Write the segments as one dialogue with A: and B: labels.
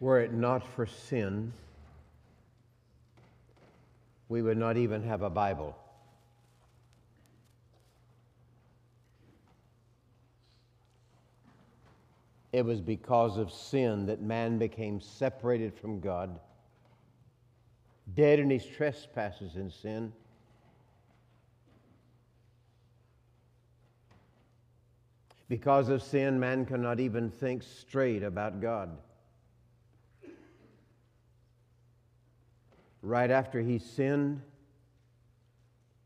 A: Were it not for sin, we would not even have a Bible. It was because of sin that man became separated from God, dead in his trespasses and sin. Because of sin, man cannot even think straight about God. Right after he sinned,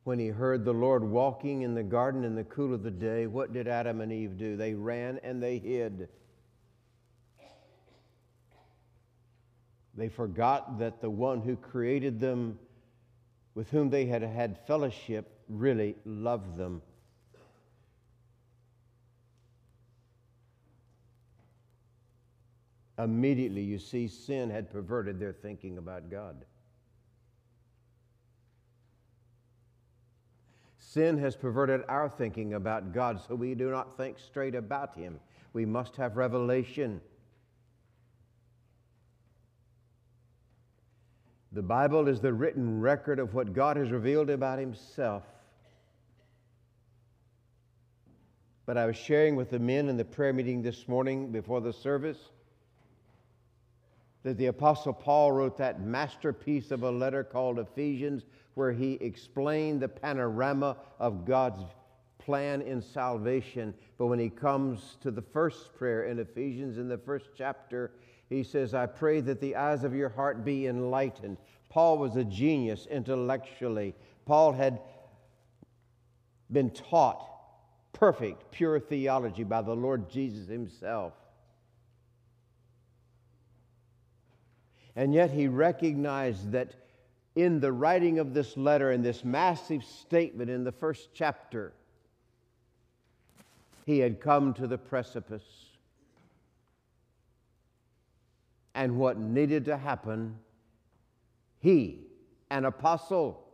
A: when he heard the Lord walking in the garden in the cool of the day, what did Adam and Eve do? They ran and they hid. They forgot that the one who created them, with whom they had had fellowship, really loved them. Immediately, you see, sin had perverted their thinking about God. Sin has perverted our thinking about God, so we do not think straight about Him. We must have revelation. The Bible is the written record of what God has revealed about Himself. But I was sharing with the men in the prayer meeting this morning before the service that the Apostle Paul wrote that masterpiece of a letter called Ephesians, where he explained the panorama of God's plan in salvation. But when he comes to the first prayer in Ephesians, in the first chapter, he says, I pray that the eyes of your heart be enlightened. Paul was a genius intellectually. Paul had been taught perfect, pure theology by the Lord Jesus himself. And yet he recognized that in the writing of this letter, in this massive statement in the first chapter, he had come to the precipice. And what needed to happen, he, an apostle,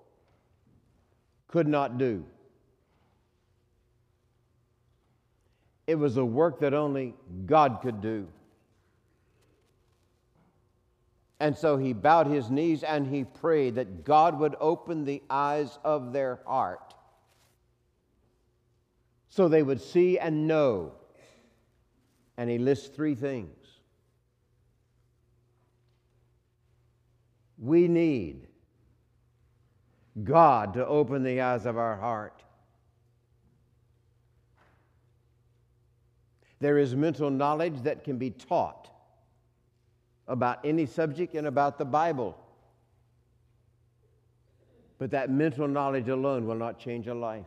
A: could not do. It was a work that only God could do. And so he bowed his knees and he prayed that God would open the eyes of their heart so they would see and know. And he lists three things. We need God to open the eyes of our heart. There is mental knowledge that can be taught about any subject and about the Bible. But that mental knowledge alone will not change a life.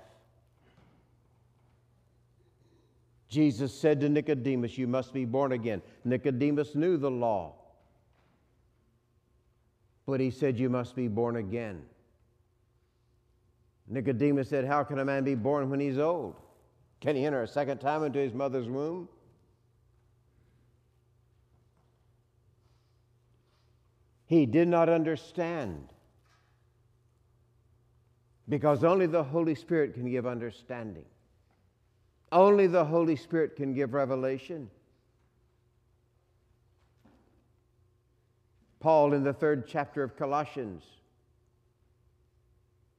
A: Jesus said to Nicodemus, You must be born again. Nicodemus knew the law, but he said, You must be born again. Nicodemus said, How can a man be born when he's old? Can he enter a second time into his mother's womb? He did not understand because only the Holy Spirit can give understanding. Only the Holy Spirit can give revelation. Paul, in the third chapter of Colossians,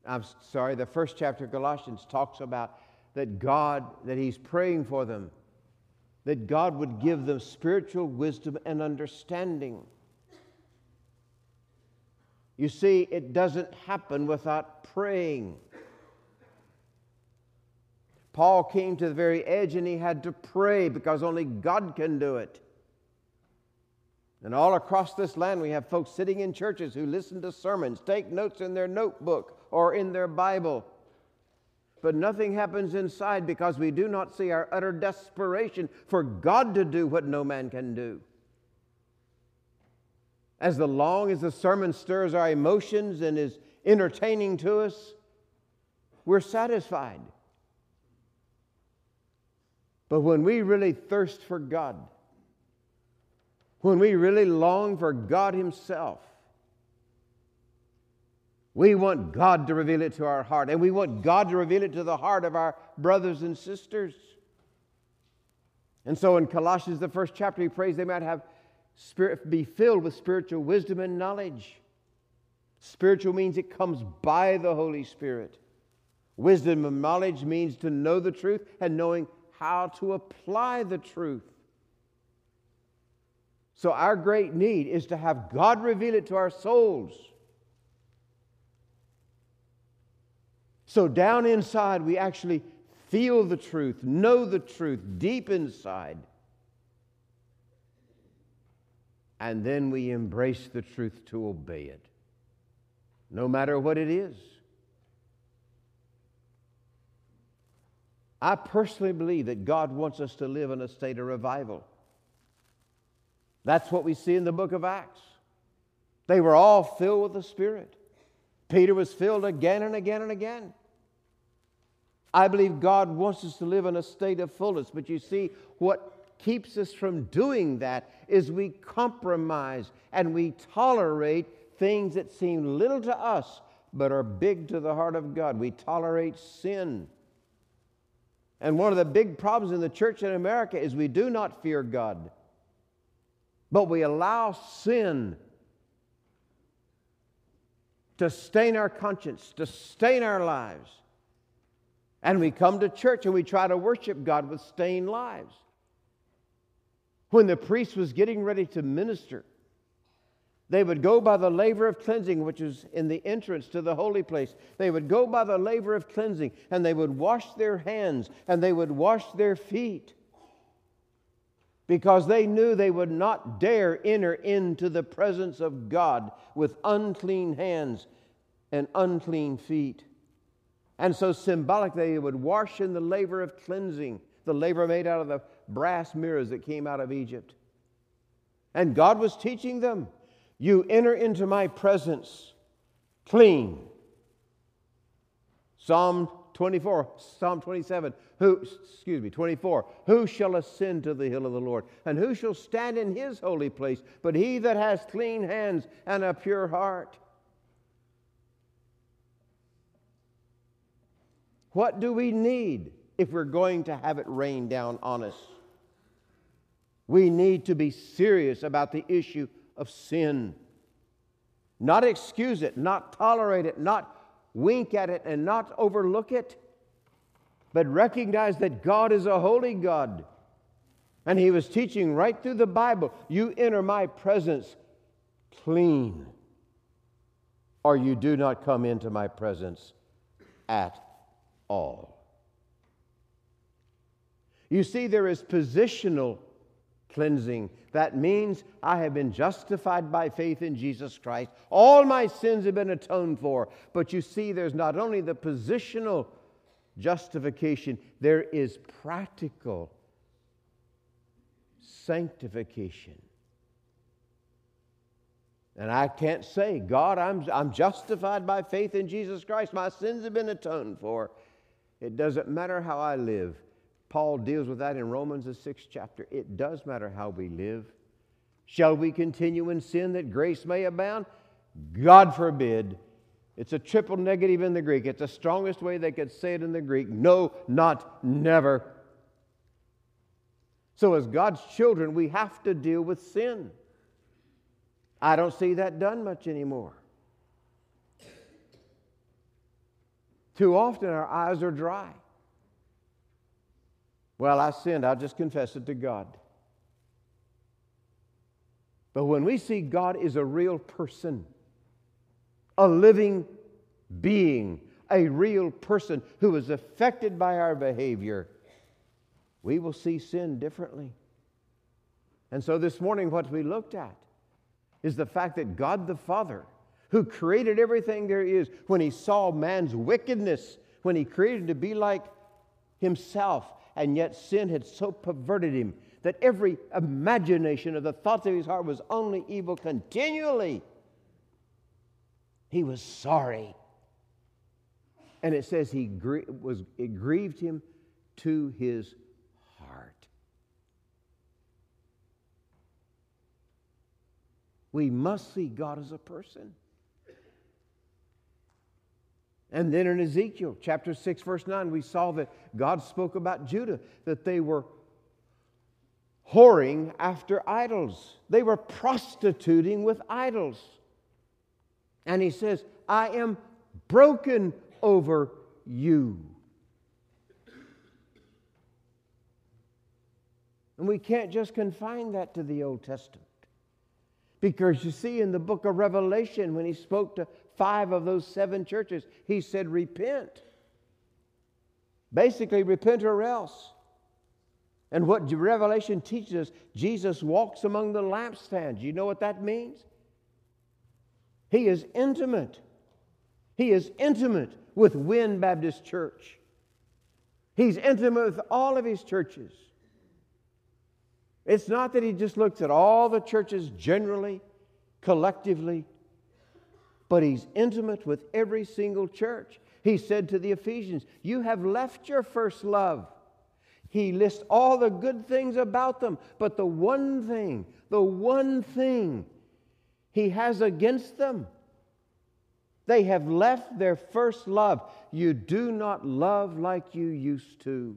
A: I'm sorry, the first chapter of Colossians talks about that God, that He's praying for them, that God would give them spiritual wisdom and understanding. You see, it doesn't happen without praying. Paul came to the very edge and he had to pray because only God can do it. And all across this land, we have folks sitting in churches who listen to sermons, take notes in their notebook or in their Bible. But nothing happens inside because we do not see our utter desperation for God to do what no man can do. As the long as the sermon stirs our emotions and is entertaining to us, we're satisfied. But when we really thirst for God, when we really long for God Himself, we want God to reveal it to our heart, and we want God to reveal it to the heart of our brothers and sisters. And so in Colossians, the first chapter, he prays they might have spirit, be filled with spiritual wisdom and knowledge. Spiritual means it comes by the Holy Spirit. Wisdom and knowledge means to know the truth and knowing how to apply the truth. So, our great need is to have God reveal it to our souls. So, down inside, we actually feel the truth, know the truth deep inside. And then we embrace the truth to obey it, no matter what it is. I personally believe that God wants us to live in a state of revival. That's what we see in the book of Acts. They were all filled with the Spirit. Peter was filled again and again and again. I believe God wants us to live in a state of fullness, but you see, what keeps us from doing that is we compromise and we tolerate things that seem little to us but are big to the heart of God. We tolerate sin. And one of the big problems in the church in America is we do not fear God, but we allow sin to stain our conscience, to stain our lives. And we come to church and we try to worship God with stained lives. When the priest was getting ready to minister, they would go by the laver of cleansing, which is in the entrance to the holy place. They would go by the laver of cleansing, and they would wash their hands and they would wash their feet because they knew they would not dare enter into the presence of God with unclean hands and unclean feet. And so, symbolically, they would wash in the laver of cleansing, the laver made out of the brass mirrors that came out of Egypt. And God was teaching them you enter into my presence clean. Psalm 24, Psalm 27, who, excuse me, 24, who shall ascend to the hill of the Lord? And who shall stand in his holy place? But he that has clean hands and a pure heart. What do we need if we're going to have it rain down on us? We need to be serious about the issue of sin. Not excuse it, not tolerate it, not wink at it, and not overlook it, but recognize that God is a holy God. And He was teaching right through the Bible you enter my presence clean, or you do not come into my presence at all. You see, there is positional cleansing. That means I have been justified by faith in Jesus Christ. All my sins have been atoned for. But you see, there's not only the positional justification, there is practical sanctification. And I can't say, God, I'm, I'm justified by faith in Jesus Christ. My sins have been atoned for. It doesn't matter how I live. Paul deals with that in Romans, the sixth chapter. It does matter how we live. Shall we continue in sin that grace may abound? God forbid. It's a triple negative in the Greek. It's the strongest way they could say it in the Greek. No, not never. So, as God's children, we have to deal with sin. I don't see that done much anymore. Too often our eyes are dry. Well, I sinned, I'll just confess it to God. But when we see God is a real person, a living being, a real person who is affected by our behavior, we will see sin differently. And so this morning, what we looked at is the fact that God the Father, who created everything there is, when he saw man's wickedness, when he created to be like himself, and yet sin had so perverted him that every imagination of the thoughts of his heart was only evil continually. He was sorry. And it says he gr- was, it grieved him to his heart. We must see God as a person. And then in Ezekiel chapter 6, verse 9, we saw that God spoke about Judah, that they were whoring after idols. They were prostituting with idols. And he says, I am broken over you. And we can't just confine that to the Old Testament. Because you see, in the book of Revelation, when he spoke to five of those seven churches, he said, Repent. Basically, repent or else. And what Revelation teaches us, Jesus walks among the lampstands. You know what that means? He is intimate. He is intimate with Wynn Baptist Church. He's intimate with all of his churches. It's not that he just looks at all the churches generally, collectively, but he's intimate with every single church. He said to the Ephesians, You have left your first love. He lists all the good things about them, but the one thing, the one thing he has against them, they have left their first love. You do not love like you used to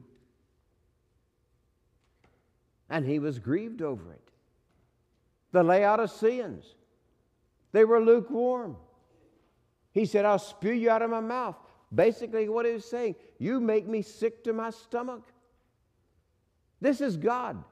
A: and he was grieved over it. The Laodiceans, they were lukewarm. He said, I'll spew you out of my mouth. Basically, what he was saying, you make me sick to my stomach. This is God.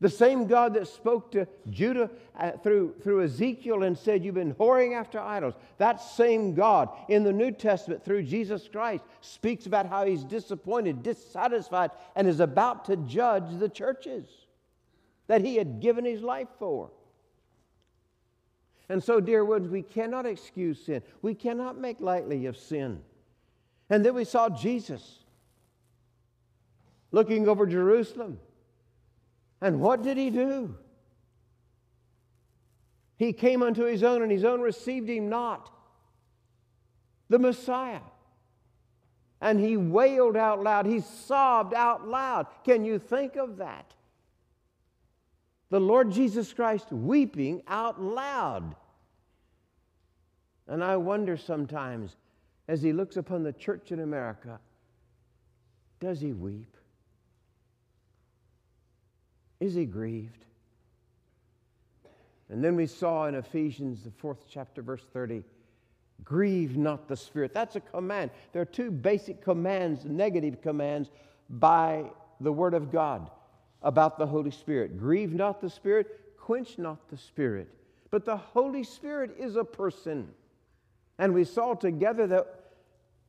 A: The same God that spoke to Judah uh, through, through Ezekiel and said, You've been whoring after idols. That same God in the New Testament through Jesus Christ speaks about how he's disappointed, dissatisfied, and is about to judge the churches that he had given his life for. And so, dear ones, we cannot excuse sin. We cannot make lightly of sin. And then we saw Jesus looking over Jerusalem and what did he do? He came unto his own, and his own received him not. The Messiah. And he wailed out loud. He sobbed out loud. Can you think of that? The Lord Jesus Christ weeping out loud. And I wonder sometimes, as he looks upon the church in America, does he weep? Is he grieved? And then we saw in Ephesians, the fourth chapter, verse 30, grieve not the Spirit. That's a command. There are two basic commands, negative commands, by the Word of God about the Holy Spirit. Grieve not the Spirit, quench not the Spirit. But the Holy Spirit is a person. And we saw together that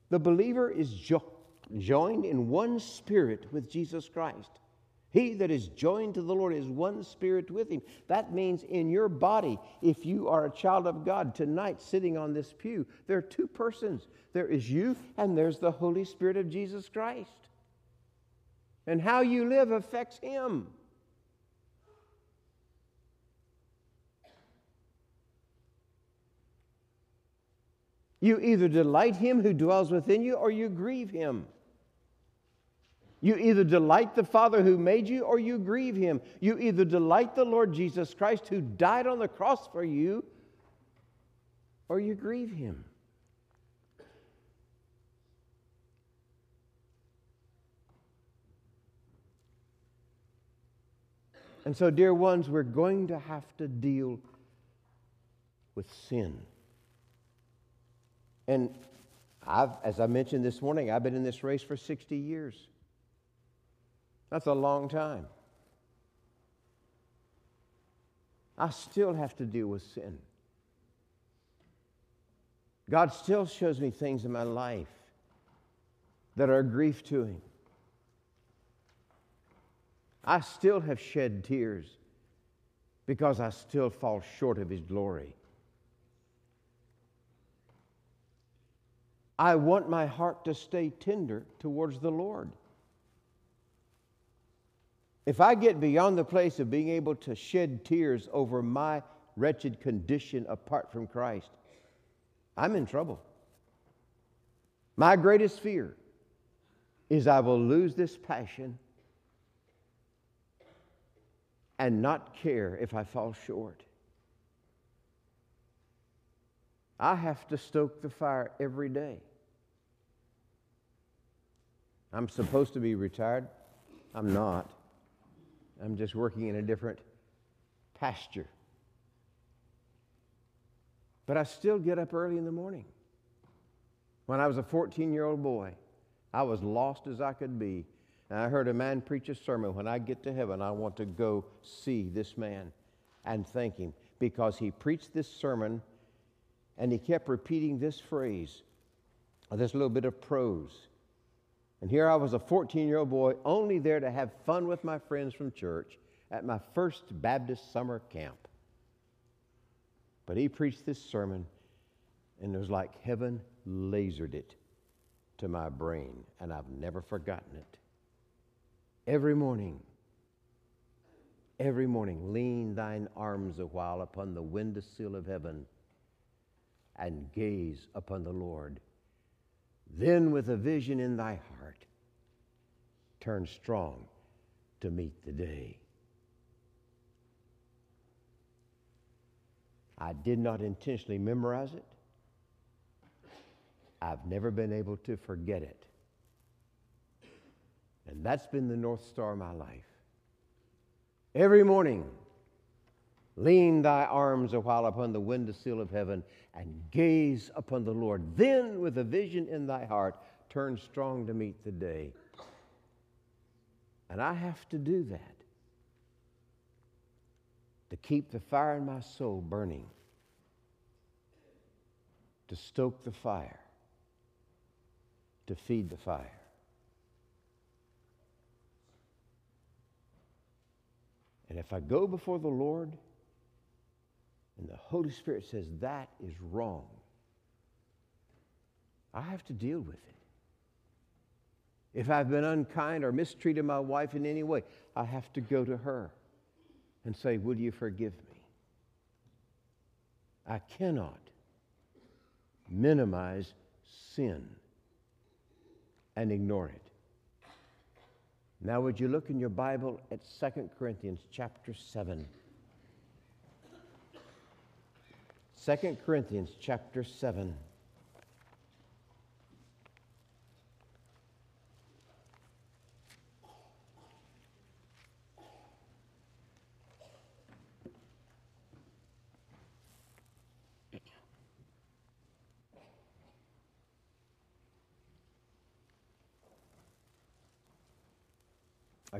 A: the believer is jo- joined in one spirit with Jesus Christ. He that is joined to the Lord is one spirit with him. That means in your body, if you are a child of God tonight sitting on this pew, there are two persons there is you, and there's the Holy Spirit of Jesus Christ. And how you live affects him. You either delight him who dwells within you or you grieve him. You either delight the Father who made you or you grieve him. You either delight the Lord Jesus Christ who died on the cross for you or you grieve him. And so, dear ones, we're going to have to deal with sin. And I've, as I mentioned this morning, I've been in this race for 60 years. That's a long time. I still have to deal with sin. God still shows me things in my life that are a grief to Him. I still have shed tears because I still fall short of His glory. I want my heart to stay tender towards the Lord. If I get beyond the place of being able to shed tears over my wretched condition apart from Christ, I'm in trouble. My greatest fear is I will lose this passion and not care if I fall short. I have to stoke the fire every day. I'm supposed to be retired. I'm not. I'm just working in a different pasture. But I still get up early in the morning. When I was a 14 year old boy, I was lost as I could be. And I heard a man preach a sermon when I get to heaven, I want to go see this man and thank him because he preached this sermon and he kept repeating this phrase, this little bit of prose. And here I was a 14 year old boy, only there to have fun with my friends from church at my first Baptist summer camp. But he preached this sermon, and it was like heaven lasered it to my brain, and I've never forgotten it. Every morning, every morning, lean thine arms a while upon the windowsill of heaven and gaze upon the Lord. Then, with a vision in thy heart, turn strong to meet the day. I did not intentionally memorize it. I've never been able to forget it. And that's been the North Star of my life. Every morning, lean thy arms a while upon the windowsill of heaven and gaze upon the Lord. Then, with a vision in thy heart, turn strong to meet the day. And I have to do that to keep the fire in my soul burning, to stoke the fire, to feed the fire. And if I go before the Lord and the Holy Spirit says that is wrong, I have to deal with it. If I've been unkind or mistreated my wife in any way, I have to go to her and say, Will you forgive me? I cannot minimize sin and ignore it. Now, would you look in your Bible at 2 Corinthians chapter 7? 2 Corinthians chapter 7.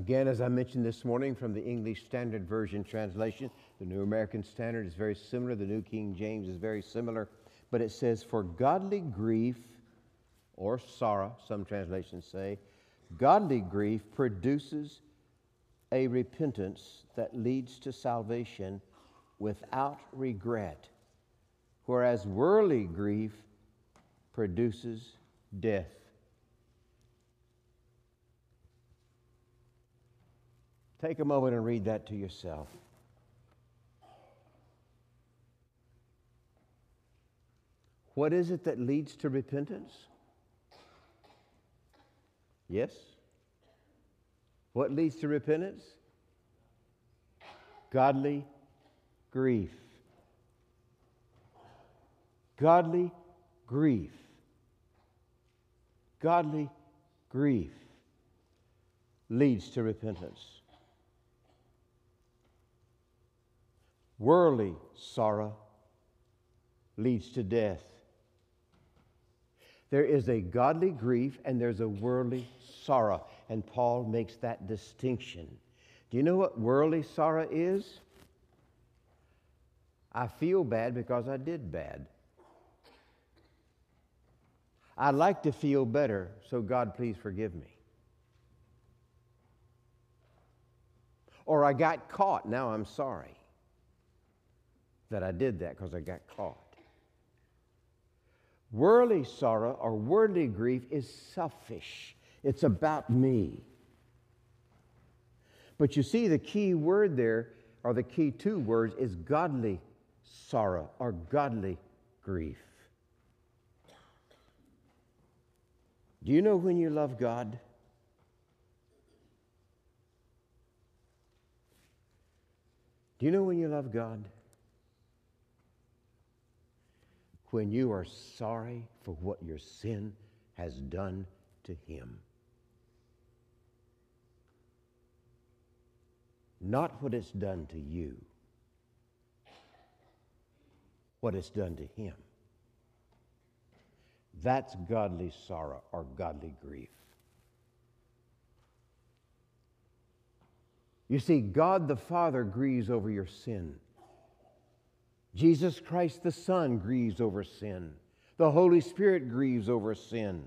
A: Again, as I mentioned this morning from the English Standard Version translation, the New American Standard is very similar, the New King James is very similar, but it says, For godly grief, or sorrow, some translations say, godly grief produces a repentance that leads to salvation without regret, whereas worldly grief produces death. Take a moment and read that to yourself. What is it that leads to repentance? Yes? What leads to repentance? Godly grief. Godly grief. Godly grief leads to repentance. Worldly sorrow leads to death. There is a godly grief and there's a worldly sorrow, and Paul makes that distinction. Do you know what worldly sorrow is? I feel bad because I did bad. I'd like to feel better, so God, please forgive me. Or I got caught, now I'm sorry that I did that because I got caught. Worldly sorrow or worldly grief is selfish, it's about me. But you see, the key word there, or the key two words, is godly sorrow or godly grief. Do you know when you love God? Do you know when you love God? When you are sorry for what your sin has done to him. not what it's done to you, what it's done to him. That's godly sorrow or godly grief. You see, God the Father grieves over your sin. Jesus Christ the Son grieves over sin. The Holy Spirit grieves over sin.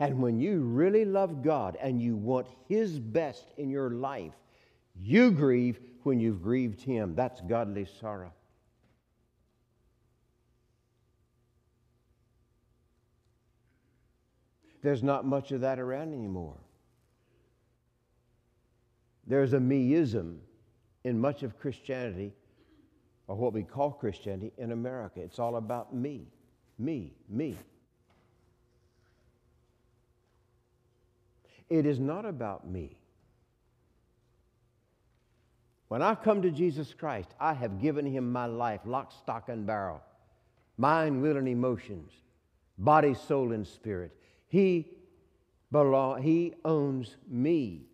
A: And when you really love God and you want His best in your life, you grieve when you've grieved Him. That's godly sorrow. There's not much of that around anymore. There's a meism in much of Christianity, or what we call Christianity in America. It's all about me, me, me. It is not about me. When I come to Jesus Christ, I have given him my life, lock, stock, and barrel, mind, will, and emotions, body, soul, and spirit. He belong, he owns me.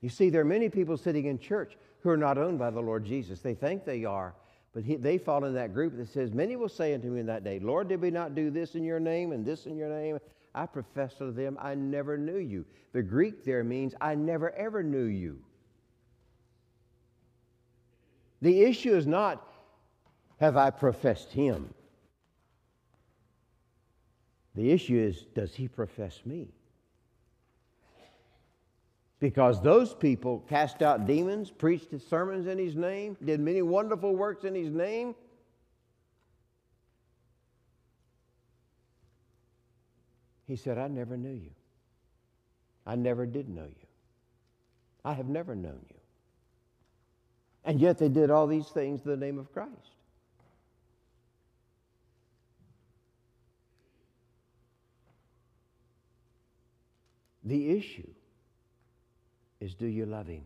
A: You see, there are many people sitting in church who are not owned by the Lord Jesus. They think they are, but he, they fall in that group that says, Many will say unto me in that day, Lord, did we not do this in your name and this in your name? I profess to them, I never knew you. The Greek there means, I never ever knew you. The issue is not, have I professed him? The issue is, does he profess me? Because those people cast out demons, preached sermons in his name, did many wonderful works in his name. He said, I never knew you. I never did know you. I have never known you. And yet they did all these things in the name of Christ. The issue is do you love Him?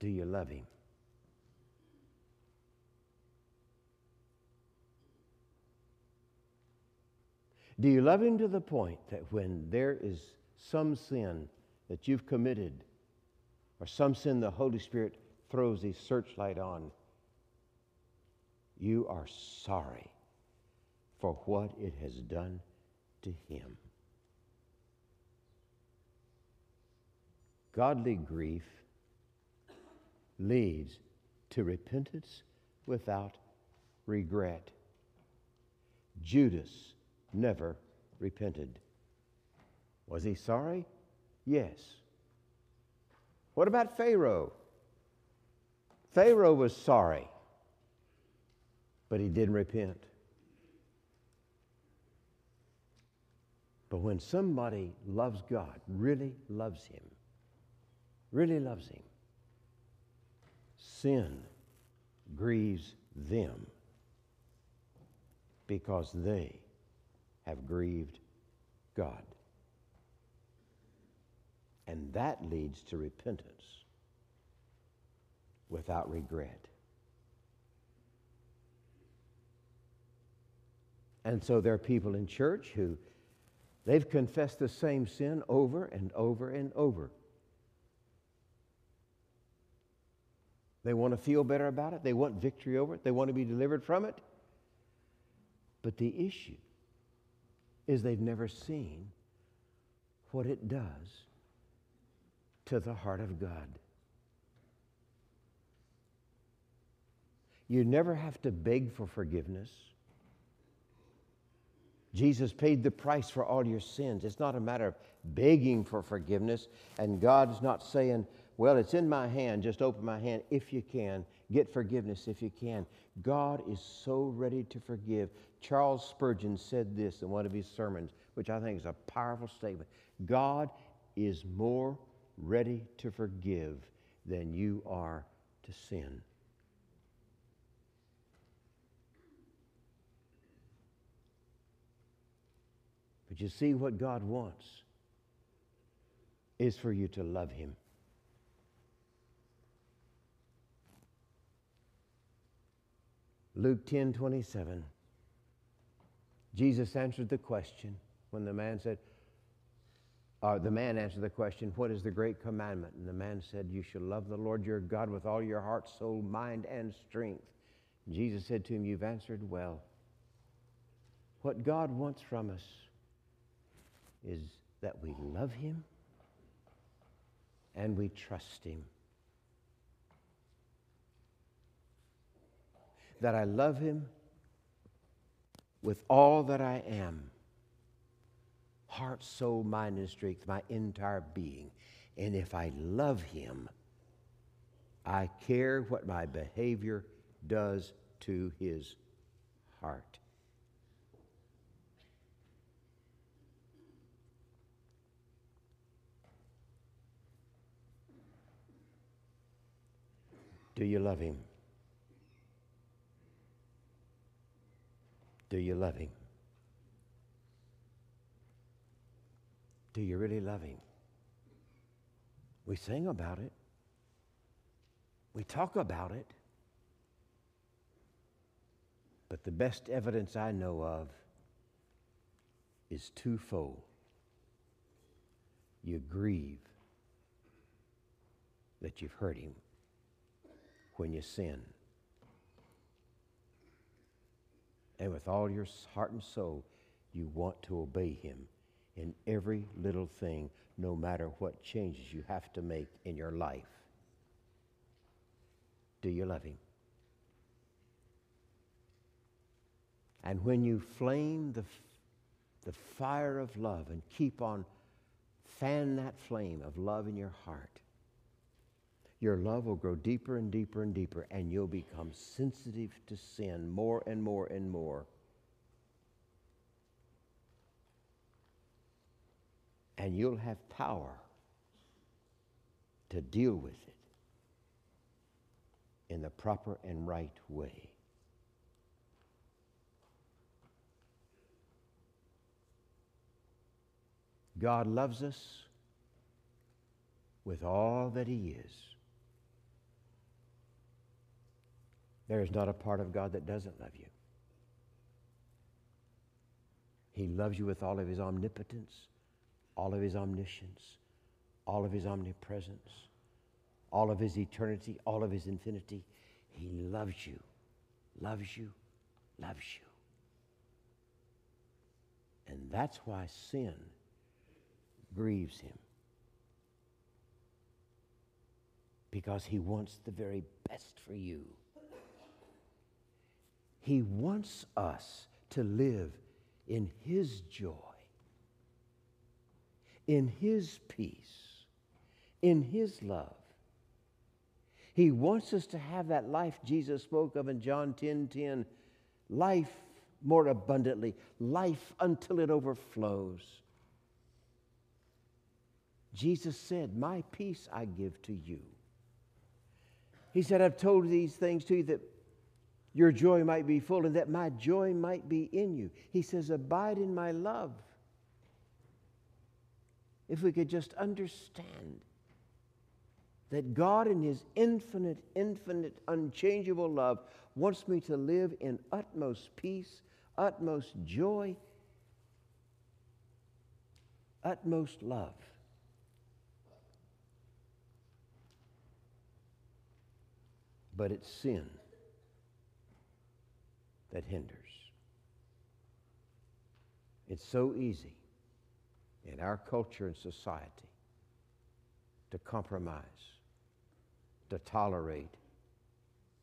A: Do you love Him? Do you love Him to the point that when there is some sin that you've committed or some sin the Holy Spirit throws a searchlight on, you are sorry for what it has done to Him. Godly grief leads to repentance without regret. Judas never repented. Was he sorry? Yes. What about Pharaoh? Pharaoh was sorry, but he didn't repent. But when somebody loves God, really loves Him, really loves Him, sin grieves them because they have grieved God. And that leads to repentance without regret. And so there are people in church who They've confessed the same sin over and over and over. They want to feel better about it. They want victory over it. They want to be delivered from it. But the issue is they've never seen what it does to the heart of God. You never have to beg for forgiveness. Jesus paid the price for all your sins. It's not a matter of begging for forgiveness, and God's not saying, Well, it's in my hand, just open my hand if you can. Get forgiveness if you can. God is so ready to forgive. Charles Spurgeon said this in one of his sermons, which I think is a powerful statement God is more ready to forgive than you are to sin. But you see, what God wants is for you to love Him. Luke 10 27. Jesus answered the question when the man said, uh, the man answered the question, What is the great commandment? And the man said, You shall love the Lord your God with all your heart, soul, mind, and strength. And Jesus said to him, You've answered well. What God wants from us is that we love Him and we trust Him. That I love Him with all that I am heart, soul, mind, and strength, my entire being. And if I love Him, I care what my behavior does to His heart. Do you love Him? Do you love Him? Do you really love Him? We sing about it, we talk about it, but the best evidence I know of is twofold. You grieve that you've hurt Him when you sin. And with all your heart and soul, you want to obey Him in every little thing, no matter what changes you have to make in your life. Do you love Him? And when you flame the, the fire of love and keep on fan that flame of love in your heart, your love will grow deeper and deeper and deeper, and you'll become sensitive to sin more and more and more. And you'll have power to deal with it in the proper and right way. God loves us with all that He is. There is not a part of God that doesn't love you. He loves you with all of his omnipotence, all of his omniscience, all of his omnipresence, all of his eternity, all of his infinity. He loves you, loves you, loves you. And that's why sin grieves him. Because he wants the very best for you. He wants us to live in His joy, in His peace, in His love. He wants us to have that life Jesus spoke of in John 10 10 life more abundantly, life until it overflows. Jesus said, My peace I give to you. He said, I've told these things to you that your joy might be full and that my joy might be in you. He says, Abide in my love. If we could just understand that God, in His infinite, infinite, unchangeable love, wants me to live in utmost peace, utmost joy, utmost love. But it's sin that hinders. It's so easy in our culture and society to compromise, to tolerate,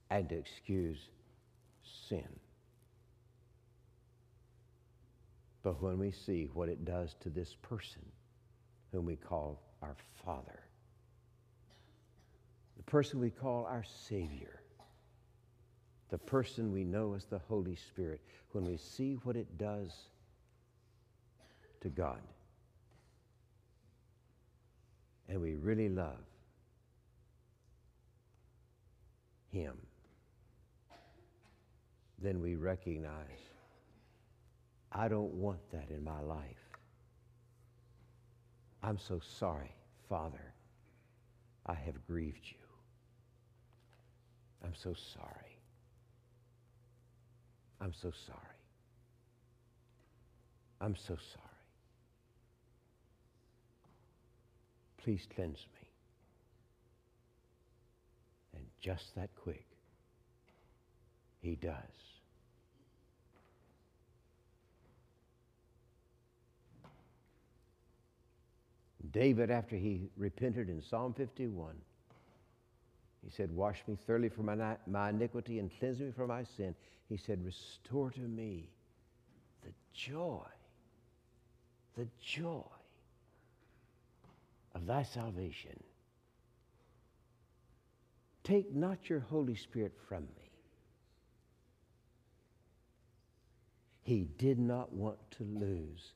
A: and to excuse sin. But when we see what it does to this person whom we call our Father, the person we call our Savior, the person we know as the Holy Spirit, when we see what it does to God, and we really love Him, then we recognize I don't want that in my life. I'm so sorry, Father, I have grieved you. I'm so sorry. I'm so sorry. I'm so sorry. please cleanse me. And just that quick, he does. David, after he repented in Psalm 51, he said, Wash me thoroughly from my, my iniquity and cleanse me from my sin. He said, Restore to me the joy, the joy of thy salvation. Take not your Holy Spirit from me. He did not want to lose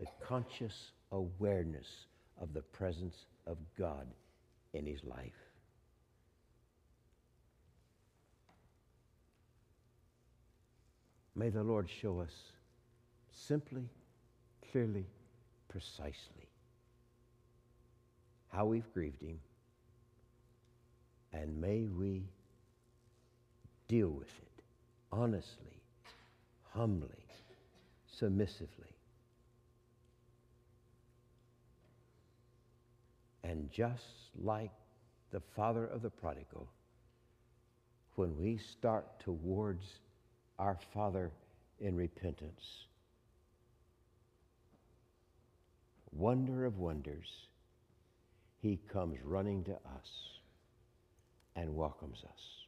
A: the conscious awareness of the presence of God in his life. May the Lord show us simply, clearly, precisely how we've grieved Him, and may we deal with it honestly, humbly, submissively. And just like the father of the prodigal, when we start towards our Father in repentance. Wonder of wonders, He comes running to us and welcomes us.